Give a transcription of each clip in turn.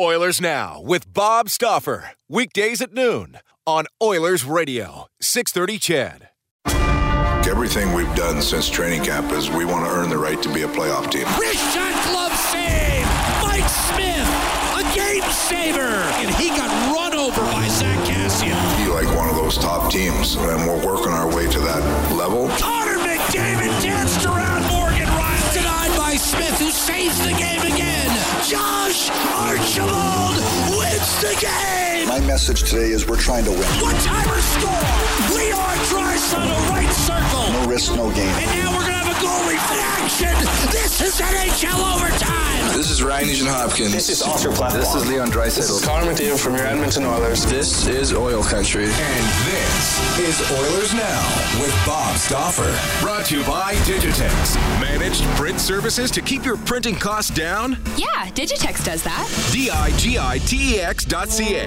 Oilers Now with Bob Stauffer. Weekdays at noon on Oilers Radio, 630 CHED. Everything we've done since training camp is we want to earn the right to be a playoff team. Wrist shot glove save! Mike Smith, a game saver! And he got run over by Zach Kassian. Be like one of those top teams, and we're working our way to that My message today is we're trying to win. One-timer score! Leon Draisaitl, right circle! No risk, no gain. And now we're going to have a goal reaction! This is NHL overtime! This is Ryan Nugent Hopkins. This is Oscar Platt. This is Leon Draisaitl. This is Connor McDavid from your Edmonton Oilers. This is Oil Country. And this is Oilers Now with Bob Stauffer. Brought to you by Digitex. Managed print services to keep your printing costs down? Yeah, Digitex does that. D-I-G-I-T-E-X dot C-A.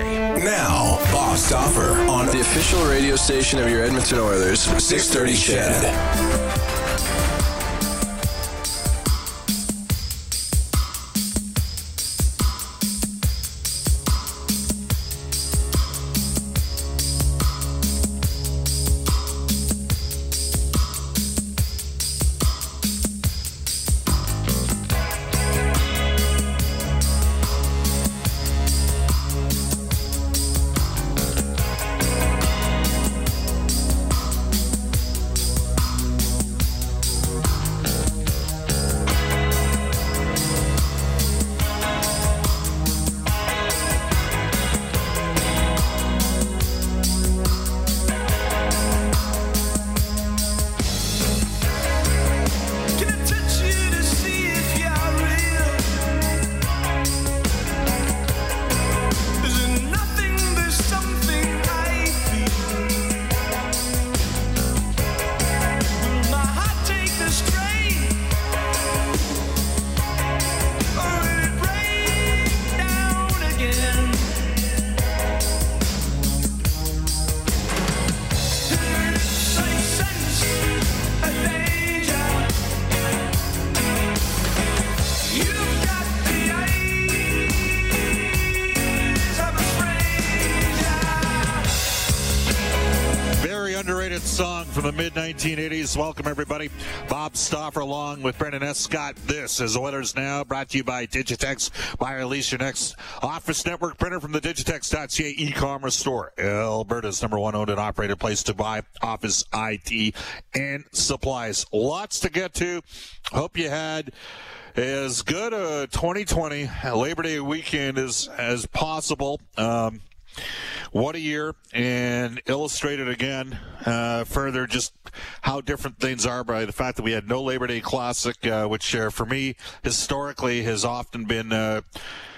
Now, Bob Stauffer on the official radio station of your Edmonton Oilers, 630 CHED. 1980s. Welcome, everybody. Bob Stauffer along with Brendan Escott. This is Oilers Now, brought to you by Digitex. Buy or lease your next office network printer from the Digitex.ca e-commerce store. Alberta's number one owned and operated place to buy office IT and supplies. Lots to get to. Hope you had as good a 2020 Labor Day weekend as, as possible. Um, what a year and illustrated again uh, further just how different things are by the fact that we had no labor day classic uh, which uh, for me historically has often been uh,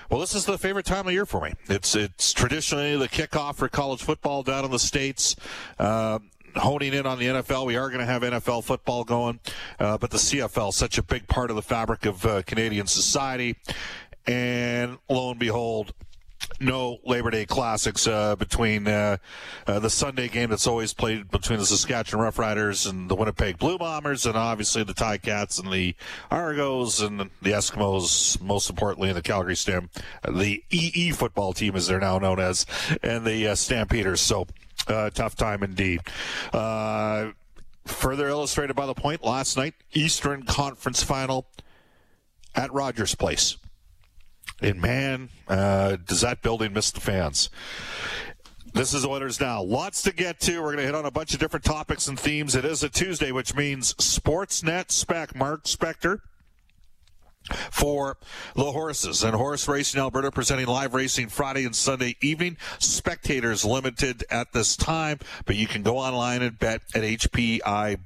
well, this is the favorite time of year for me. It's it's traditionally the kickoff for college football down in the states. Uh, honing in on the NFL. We are going to have NFL football going, uh, but the CFL such a big part of the fabric of uh, Canadian society. And lo and behold, no Labor Day classics uh, between uh, uh, the Sunday game that's always played between the Saskatchewan Roughriders and the Winnipeg Blue Bombers, and obviously the Ticats and the Argos and the Eskimos, most importantly in the Calgary Stam, the EE football team as they're now known as, and the uh, Stampeders. So uh, tough time indeed. Uh, further illustrated by the point last night, Eastern Conference Final at Rogers Place. And man, uh, does that building miss the fans? This is Oilers Now. Lots to get to. We're going to hit on a bunch of different topics and themes. It is a Tuesday, which means Sportsnet spec Mark Spector for the horses and horse racing Alberta presenting live racing Friday and Sunday evening. Spectators limited at this time, but you can go online and bet at hpibet.com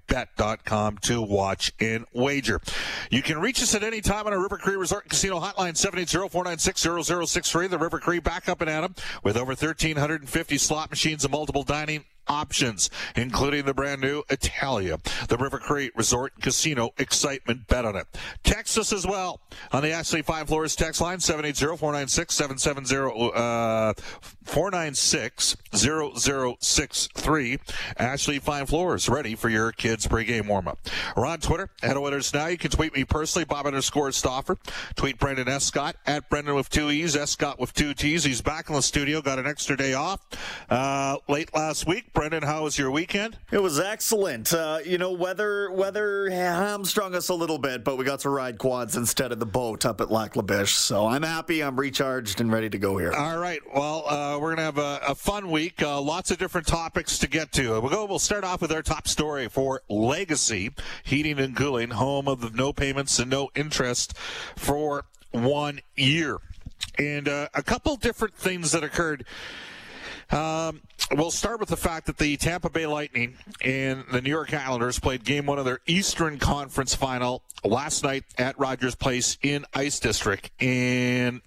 to watch and wager. You can reach us at any time on our River Cree Resort Casino hotline 780-496-0063. The River Cree back up and at 'em with over 1,350 slot machines and multiple dining options, including the brand new Italia. The River Cree Resort Casino excitement bet on it. Text us as well on the Ashley Fine Floors text line 780-496-770 uh 496-0063. Ashley Fine Floors ready for your kids pregame warm up. We're on Twitter at Oilers Now. You can tweet me personally, Bob underscore Stauffer. Tweet Brendan Escott at Brendan with two E's, S. Scott with two T's. He's back in the studio, got an extra day off uh, late last week. Brendan, how was your weekend? It was excellent. Uh, you know, weather weather hamstrung us a little bit, but we got to ride quads instead of the boat up at Lac La Biche. So I'm happy. I'm recharged and ready to go here. All right. Well, uh, we're gonna have a, a fun week. Uh, lots of different topics to get to. We'll go. We'll start off with our top story for Legacy Heating and Cooling, home of the no payments and no interest for one year, and uh, a couple different things that occurred. Um, we'll start with the fact that the Tampa Bay Lightning and the New York Islanders played game one of their Eastern Conference final last night at Rogers Place in Ice District. And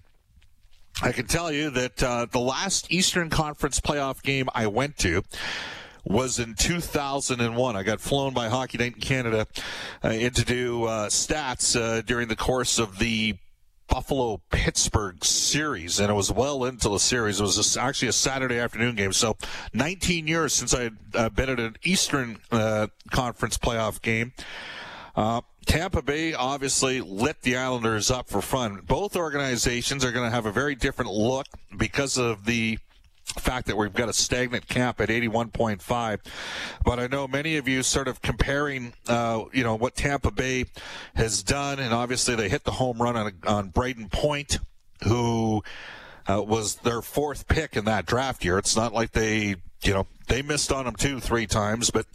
I can tell you that uh, the last Eastern Conference playoff game I went to was in 2001. I got flown by Hockey Night in Canada uh, in to do uh, stats uh, during the course of the Buffalo Pittsburgh series, and it was well into the series. It was actually a Saturday afternoon game. So, 19 years since I had uh, been at an Eastern uh, Conference playoff game. Uh, Tampa Bay obviously lit the Islanders up for fun. Both organizations are going to have a very different look because of the fact that we've got a stagnant cap at 81.5. But I know many of you sort of comparing, uh, you know, what Tampa Bay has done, and obviously they hit the home run on, on Brayden Point, who uh, was their fourth pick in that draft year. It's not like they, you know, they missed on him two, three times, but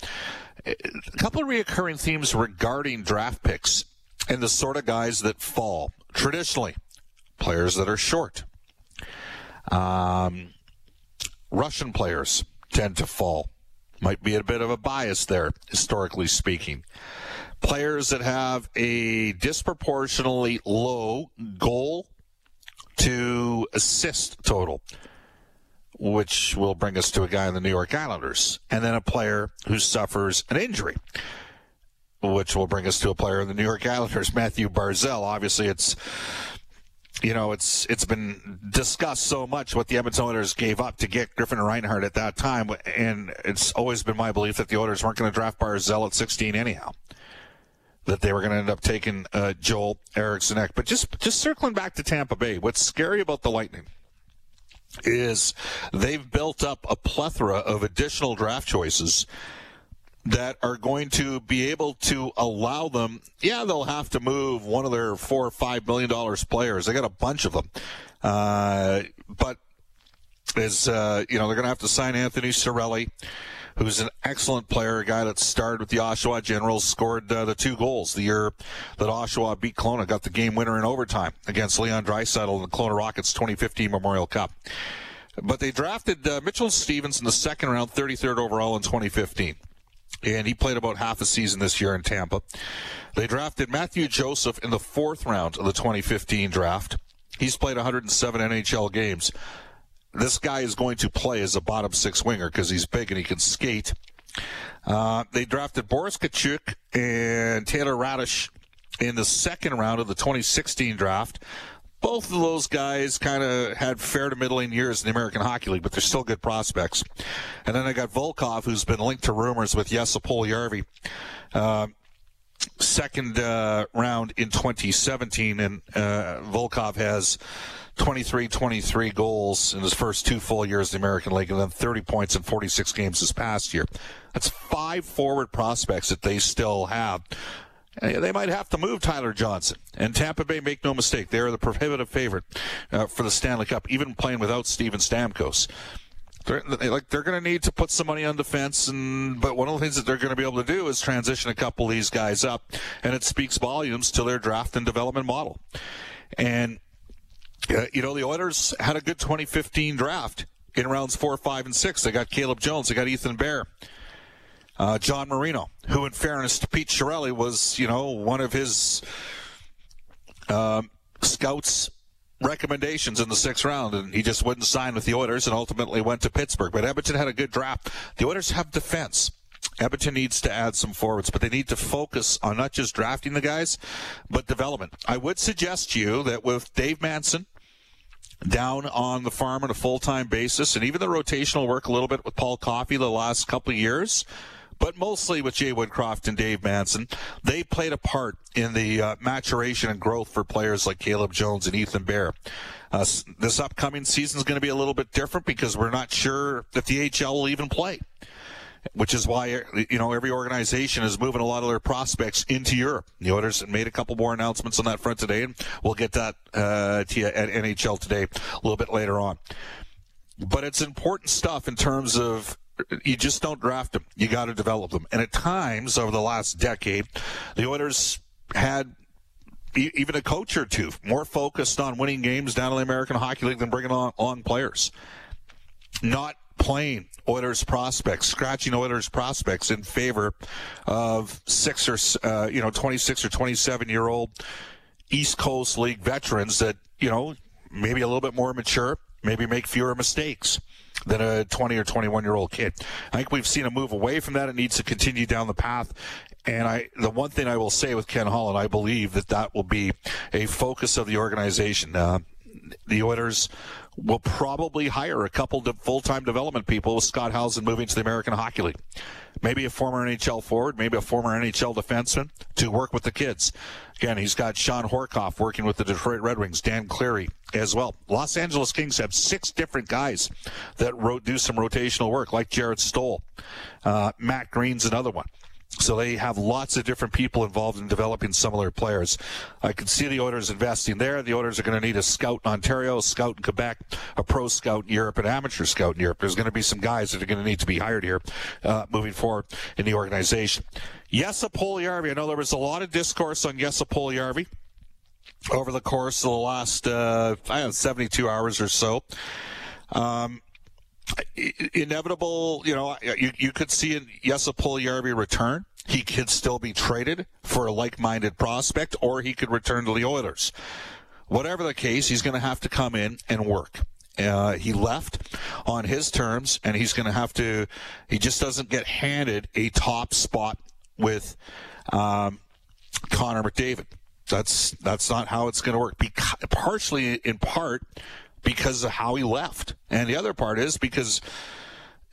a couple of reoccurring themes regarding draft picks and the sort of guys that fall. Traditionally, players that are short. Um, Russian players tend to fall. Might be a bit of a bias there, historically speaking. Players that have a disproportionately low goal to assist total, which will bring us to a guy in the New York Islanders, and then a player who suffers an injury, which will bring us to a player in the New York Islanders, Matthew Barzal. Obviously, it's you know, it's it's been discussed so much what the Edmonton Oilers gave up to get Griffin and Reinhart at that time, and it's always been my belief that the Oilers weren't going to draft Barzal at 16 anyhow. That they were going to end up taking uh, Joel Eriksson But just just circling back to Tampa Bay, what's scary about the Lightning is they've built up a plethora of additional draft choices that are going to be able to allow them. Yeah, they'll have to move one of their four or five million dollars players. They got a bunch of them, uh, but is uh, you know they're going to have to sign Anthony Cirelli, who's an excellent player, a guy that started with the Oshawa Generals, scored uh, the two goals the year that Oshawa beat Kelowna, got the game winner in overtime against Leon Draisaitl in the Kelowna Rockets 2015 Memorial Cup. But they drafted uh, Mitchell Stevens in the second round, 33rd overall in 2015 and he played about half a season this year in Tampa. They drafted Mathieu Joseph in the fourth round of the 2015 draft. He's played 107 NHL games. This guy is going to play as a bottom six winger because he's big and he can skate. Uh, they drafted Boris Katchouk and Taylor Raddysh in the second round of the 2016 draft both of those guys kind of had fair to middling years in the American Hockey League, but they're still good prospects. And then I got Volkov, who's been linked to rumors with Jesse Puljujärvi. Uh, second uh, round in 2017, and uh, Volkov has 23 23 goals in his first two full years in the American League, and then 30 points in 46 games this past year. That's five forward prospects that they still have. They might have to move Tyler Johnson. And Tampa Bay, make no mistake, they're the prohibitive favorite uh, for the Stanley Cup, even playing without Steven Stamkos. They're, like they're going to need to put some money on defense, and but one of the things that they're going to be able to do is transition a couple of these guys up, and it speaks volumes to their draft and development model. And uh, you know the Oilers had a good 2015 draft in rounds four, five, and six. They got Caleb Jones, they got Ethan Bear. Uh, John Marino, who, in fairness to Pete Chiarelli, was you know one of his uh, scouts recommendations in the sixth round, and he just wouldn't sign with the Oilers and ultimately went to Pittsburgh. But Edmonton had a good draft. The Oilers have defense. Edmonton needs to add some forwards, but they need to focus on not just drafting the guys, but development. I would suggest to you that with Dave Manson down on the farm on a full-time basis, and even the rotational work a little bit with Paul Coffey the last couple of years, but mostly with Jay Woodcroft and Dave Manson. They played a part in the uh, maturation and growth for players like Caleb Jones and Ethan Bear. Uh, this upcoming season is going to be a little bit different because we're not sure if the HL will even play. Which is why you know every organization is moving a lot of their prospects into Europe. The Oilers made a couple more announcements on that front today, and we'll get that uh, to you at NHL today a little bit later on. But it's important stuff in terms of you just don't draft them. You got to develop them. And at times over the last decade, the Oilers had even a coach or two more focused on winning games down in the American Hockey League than bringing on, on players. Not playing Oilers prospects, scratching Oilers prospects in favor of six or uh, you know 26 or 27 year old East Coast League veterans that you know maybe a little bit more mature, maybe make fewer mistakes than a 20 or 21 year old kid. I think we've seen a move away from that. It needs to continue down the path. And I, the one thing I will say with Ken Holland, I believe that that will be a focus of the organization. Uh, the Oilers will probably hire a couple of full-time development people with Scott Howson moving to the American Hockey League. Maybe a former NHL forward, maybe a former NHL defenseman to work with the kids. Again, he's got Shawn Horcoff working with the Detroit Red Wings, Dan Cleary as well. Los Angeles Kings have six different guys that wrote, do some rotational work, like Jarret Stoll. Uh, Matt Greene's another one. So they have lots of different people involved in developing similar players. I can see the Oilers investing there. The Oilers are going to need a scout in Ontario, a scout in Quebec, a pro scout in Europe, an amateur scout in Europe. There's going to be some guys that are going to need to be hired here uh, moving forward in the organization. Jesse Puljujärvi. I know there was a lot of discourse on Jesse Puljujärvi over the course of the last uh, I don't know, 72 hours or so. Um, inevitable, you know, you, you could see a Jesse Puljujärvi return. He could still be traded for a like-minded prospect, or he could return to the Oilers. Whatever the case, he's going to have to come in and work. Uh, he left on his terms, and he's going to have to. He just doesn't get handed a top spot with um, Connor McDavid. That's that's not how it's going to work. Partially, in part, because of how he left. And the other part is because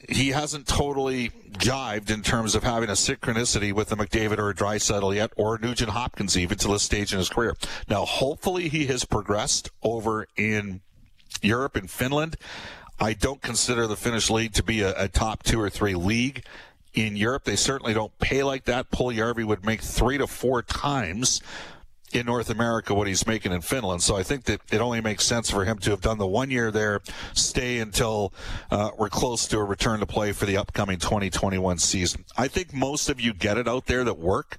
he hasn't totally jived in terms of having a synchronicity with a McDavid or a Draisaitl yet, or Nugent Hopkins even to this stage in his career. Now, hopefully, he has progressed over in Europe and Finland. I don't consider the Finnish league to be a, a top two or three league in Europe. They certainly don't pay like that. Puljujärvi would make three to four times in North America what he's making in Finland. So I think that it only makes sense for him to have done the one year there, stay until uh, we're close to a return to play for the upcoming 2021 season. I think most of you get it out there that work.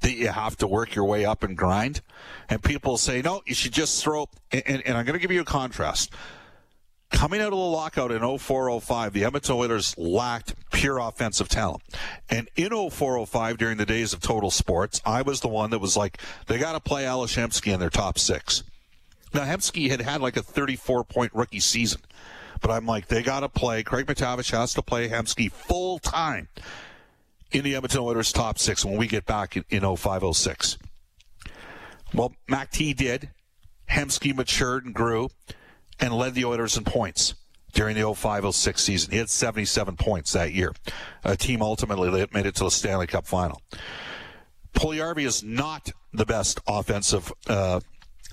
That you have to work your way up and grind. And people say, no, you should just throw. And, and, and I'm going to give you a contrast coming out of the lockout in 0405, the Edmonton Oilers lacked pure offensive talent. And in 0405, during the days of Total Sports, I was the one that was like, they got to play Ales Hemsky in their top six. Now, Hemsky had had like a 34 point rookie season. But I'm like, they got to play. Craig MacTavish has to play Hemsky full time in the Edmonton Oilers top six when we get back in, in 0506. Well, Mac T did. Hemsky matured and grew and led the Oilers in points during the 05-06 season. He had 77 points that year. A team ultimately made it to the Stanley Cup final. Puljujarvi is not the best offensive uh,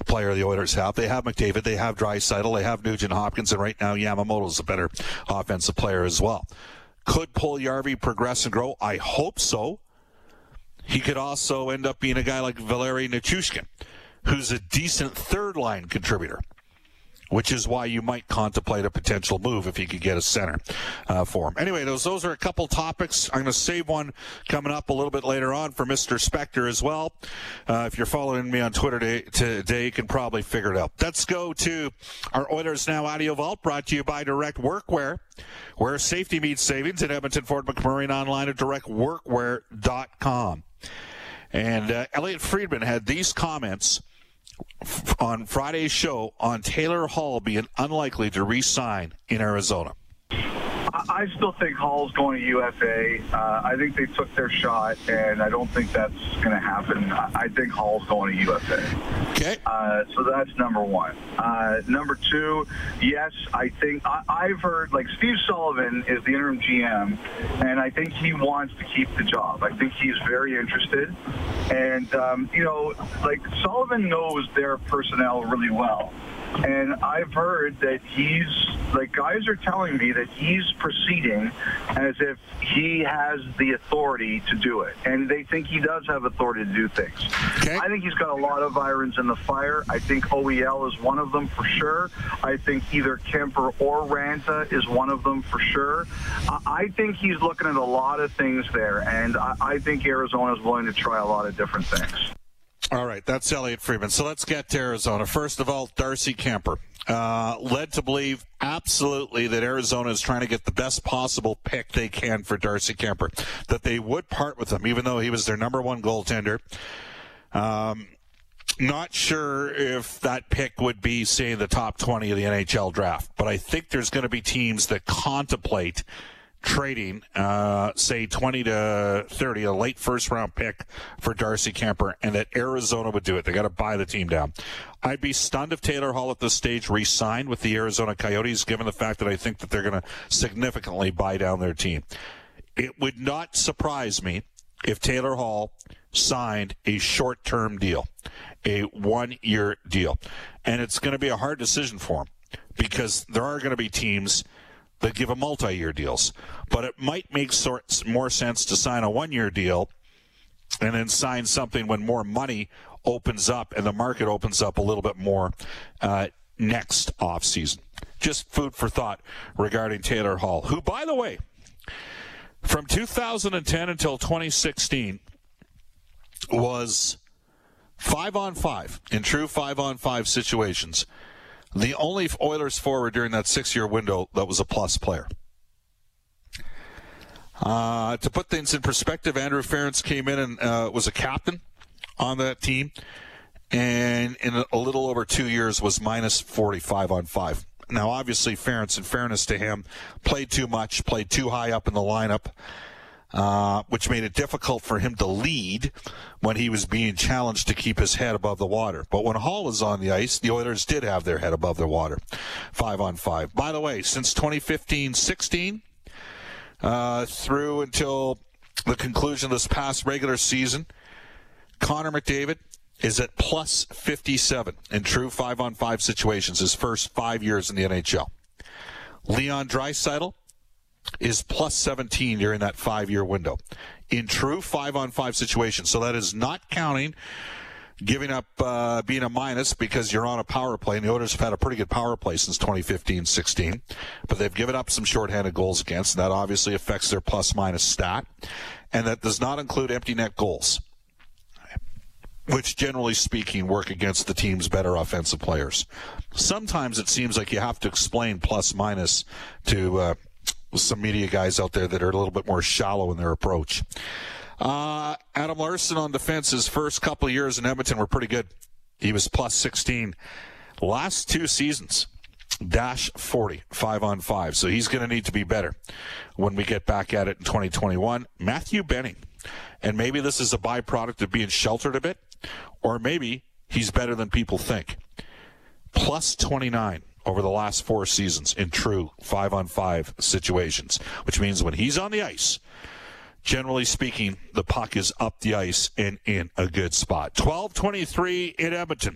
player the Oilers have. They have McDavid, they have Draisaitl, they have Nugent Hopkins, and right now Yamamoto is a better offensive player as well. Could Puljujarvi progress and grow? I hope so. He could also end up being a guy like Valeri Nichushkin, who's a decent third line contributor which is why you might contemplate a potential move if you could get a center uh, for him. Anyway, those those are a couple topics. I'm going to save one coming up a little bit later on for Mr. Spector as well. Uh, if you're following me on Twitter today, today, you can probably figure it out. Let's go to our Oilers Now Audio Vault, brought to you by Direct Workwear, where safety meets savings at Edmonton, Fort McMurray, online at directworkwear.com. And uh, Elliotte Friedman had these comments on Friday's show on Taylor Hall being unlikely to re-sign in Arizona. I still think Hall's going to UFA. Uh, I think they took their shot, and I don't think that's going to happen. I think Hall's going to UFA. Okay. Uh, so that's number one. Uh, number two, yes, I think I, have heard like Steve Sullivan is the interim GM, and I think he wants to keep the job. I think he's very interested, and um, you know, like Sullivan knows their personnel really well. And I've heard that he's, like, guys are telling me that he's proceeding as if he has the authority to do it. And they think he does have authority to do things. Okay. I think he's got a lot of irons in the fire. I think OEL is one of them for sure. I think either Kuemper or Raanta is one of them for sure. I think he's looking at a lot of things there. And I think Arizona is willing to try a lot of different things. All right, that's Elliotte Friedman. So let's get to Arizona. First of all, Darcy Kuemper. Uh, led to believe absolutely that Arizona is trying to get the best possible pick they can for Darcy Kuemper. That they would part with him, even though he was their number one goaltender. Um, not sure if that pick would be, say, the top 20 of the NHL draft, but I think there's going to be teams that contemplate trading, uh, say 20 to 30, a late first round pick for Darcy Kuemper, and that Arizona would do it. They got to buy the team down. I'd be stunned if Taylor Hall at this stage re-signed with the Arizona Coyotes, given the fact that I think that they're going to significantly buy down their team. It would not surprise me if Taylor Hall signed a short-term deal, a one-year deal, and it's going to be a hard decision for him because there are going to be teams – that give a multi-year deals. But it might make more sense to sign a one-year deal and then sign something when more money opens up and the market opens up a little bit more uh, next off season. Just food for thought regarding Taylor Hall, who, by the way, from 2010 until 2016 was five on five in true five on five situations the only Oilers forward during that six year window that was a plus player. Uh, to put things in perspective, Andrew Ference came in and uh, was a captain on that team, and in a little over two years was minus 45 on five. Now, obviously, Ference, in fairness to him, played too much, played too high up in the lineup uh, which made it difficult for him to lead when he was being challenged to keep his head above the water. But when Hall was on the ice, the Oilers did have their head above the water, five on five. By the way, since 2015-16 uh, through until the conclusion of this past regular season, Connor McDavid is at plus 57 in true five on five situations, his first five years in the NHL. Leon Draisaitl is plus 17 during that five year window in true five on five situations. So that is not counting giving up uh, being a minus because you're on a power play. And the Oilers have had a pretty good power play since 2015 16, but they've given up some shorthanded goals against, and that obviously affects their plus minus stat. And that does not include empty net goals. Which, generally speaking, work against the team's better offensive players. Sometimes it seems like you have to explain plus minus to uh, some media guys out there that are a little bit more shallow in their approach. Uh, Adam Larsson on defense, his first couple years in Edmonton were pretty good. He was plus 16. Last two seasons, dash 40, five on five. So he's going to need to be better when we get back at it in 2021. Matthew Benning. And maybe this is a byproduct of being sheltered a bit, or maybe he's better than people think. Plus 29 over the last four seasons in true five on five situations, which means when he's on the ice, generally speaking, the puck is up the ice and in a good spot. 1223 in Edmonton.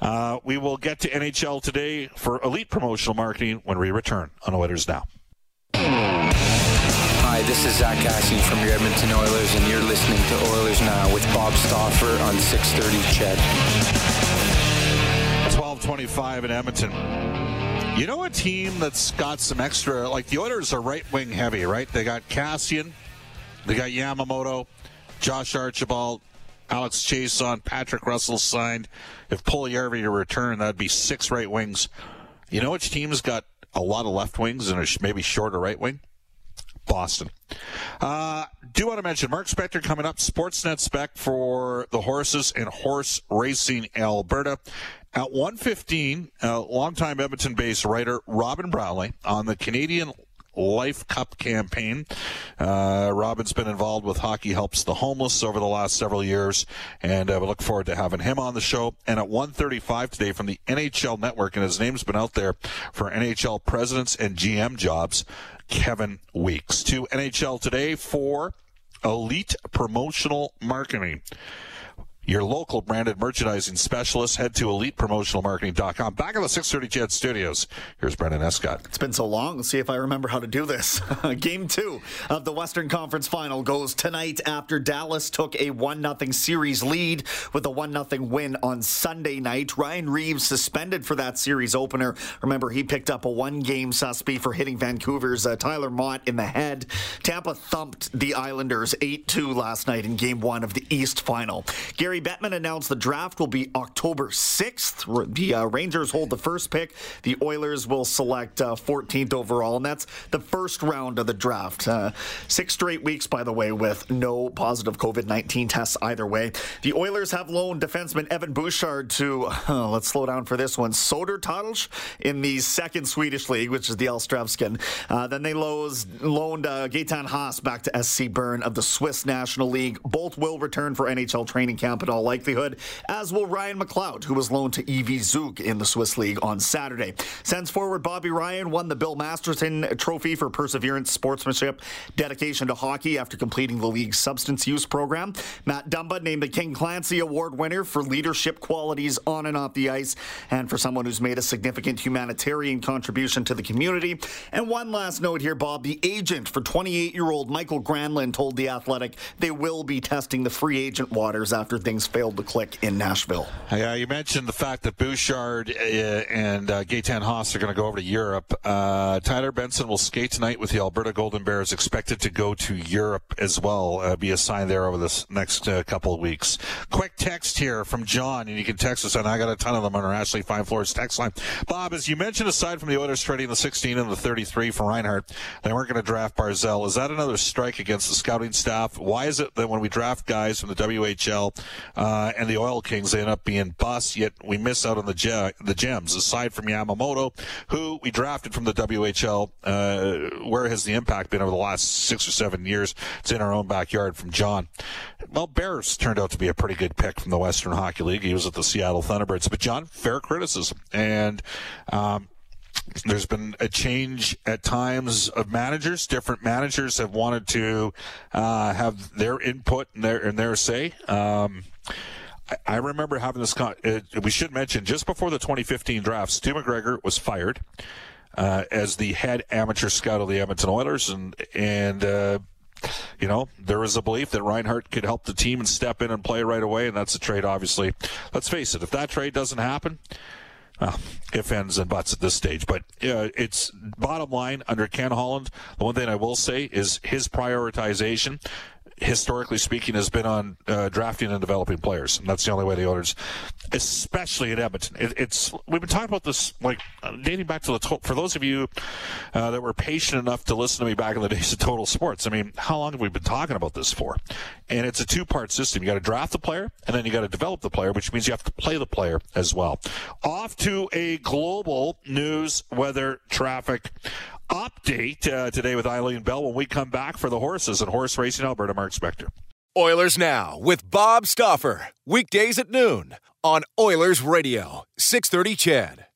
Uh, we will get to NHL today for elite promotional marketing when we return on Oilers Now. Hi, this is Zach Kassian from your Edmonton Oilers, and you're listening to Oilers Now with Bob Stauffer on 630 CHED. 1225 in Edmonton. You know a team that's got some extra, like the Oilers are right wing heavy, right? They got Kassian, they got Yamamoto, Josh Archibald, Alex Chiasson, Patrick Russell signed. If Puljujarvi to return, that'd be six right wings. You know which team's got a lot of left wings and maybe shorter right wing? Boston. Uh, do want to mention Mark Spector coming up, Sportsnet spec for the horses and horse racing Alberta. At 115, uh, longtime Edmonton based writer Robin Brownlee on the Canadian Life Cup campaign. Uh, Robin's been involved with Hockey Helps the Homeless over the last several years, and uh, we look forward to having him on the show. And at 1:35 today from the NHL Network, and his name's been out there for NHL presidents and GM jobs, Kevin Weeks. To NHL Today for Elite Promotional Marketing your local branded merchandising specialist. Head to elitepromotionalmarketing.com. Back in the 630 CHED Studios, here's Brendan Escott. It's been so long. Let's see if I remember how to do this. Game two of the Western Conference Final goes tonight after Dallas took a 1 0 series lead with a 1 0 win on Sunday night. Ryan Reaves suspended for that series opener. Remember, he picked up a one game suspe for hitting Vancouver's uh, Tyler Motte in the head. Tampa thumped the Islanders 8 2 last night in game one of the East Final. Gary Bettman announced the draft will be October 6th. The uh, Rangers hold the first pick. The Oilers will select uh, 14th overall, and that's the first round of the draft. Uh, six straight weeks, by the way, with no positive COVID 19 tests either way. The Oilers have loaned defenseman Evan Bouchard to, let's slow down for this one, Södertälje in the second Swedish league, which is the Allsvenskan. Uh, then they loaned uh, Gaetan Haas back to SC Bern of the Swiss National League. Both will return for NHL training camp in all likelihood, as will Ryan McLeod, who was loaned to EV Zug in the Swiss League on Saturday. Sends forward Bobby Ryan won the Bill Masterton Trophy for perseverance, sportsmanship, dedication to hockey after completing the league's substance use program. Matt Dumba named the King Clancy Award winner for leadership qualities on and off the ice and for someone who's made a significant humanitarian contribution to the community. And one last note here, Bob. The agent for 28 year old Mikael Granlund told The Athletic they will be testing the free agent waters after things failed to click in Nashville. Yeah, you mentioned the fact that Bouchard uh, and uh, Gaetan Haas are going to go over to Europe. Uh, Tyler Benson will skate tonight with the Alberta Golden Bears, expected to go to Europe as well, uh, be assigned there over this next uh, couple of weeks. Quick text here from John, and you can text us, and I got a ton of them on our Ashley Fine Floors text line. Bob, as you mentioned, aside from the Oilers trading the 16 and the 33 for Reinhart, they weren't going to draft Barzal. Is that another strike against the scouting staff? Why is it that when we draft guys from the WHL, uh, and the Oil Kings end up being busts. Yet we miss out on the ge- the gems. Aside from Yamamoto, who we drafted from the WHL, uh, where has the impact been over the last six or seven years? It's in our own backyard. From John. Well, Bears turned out to be a pretty good pick from the Western Hockey League. He was at the Seattle Thunderbirds, but John, fair criticism and. Um, there's been a change at times of managers. Different managers have wanted to uh, have their input and their and their say. Um, I, remember having this. Con- uh, we should mention just before the 2015 draft, Stu MacGregor was fired uh, as the head amateur scout of the Edmonton Oilers, and and. Uh, you know, there was a belief that Reinhart could help the team and step in and play right away, and that's a trade, obviously. Let's face it, if that trade doesn't happen, well, if ends and buts at this stage. But uh, it's bottom line under Ken Holland. The one thing I will say is his prioritization historically speaking, has been on uh, drafting and developing players. And that's the only way the Oilers, especially in Edmonton, it, it's we've been talking about this like dating back to the to- for those of you uh, that were patient enough to listen to me back in the days of Total Sports. I mean, how long have we been talking about this for? And it's a two part system. You got to draft the player, and then you got to develop the player, which means you have to play the player as well. Off to a global news weather traffic update uh, today with Eileen Bell when we come back for the horses and horse racing Alberta. Mark Spector. Oilers Now with Bob Stauffer. Weekdays at noon on Oilers Radio, 630 CHED.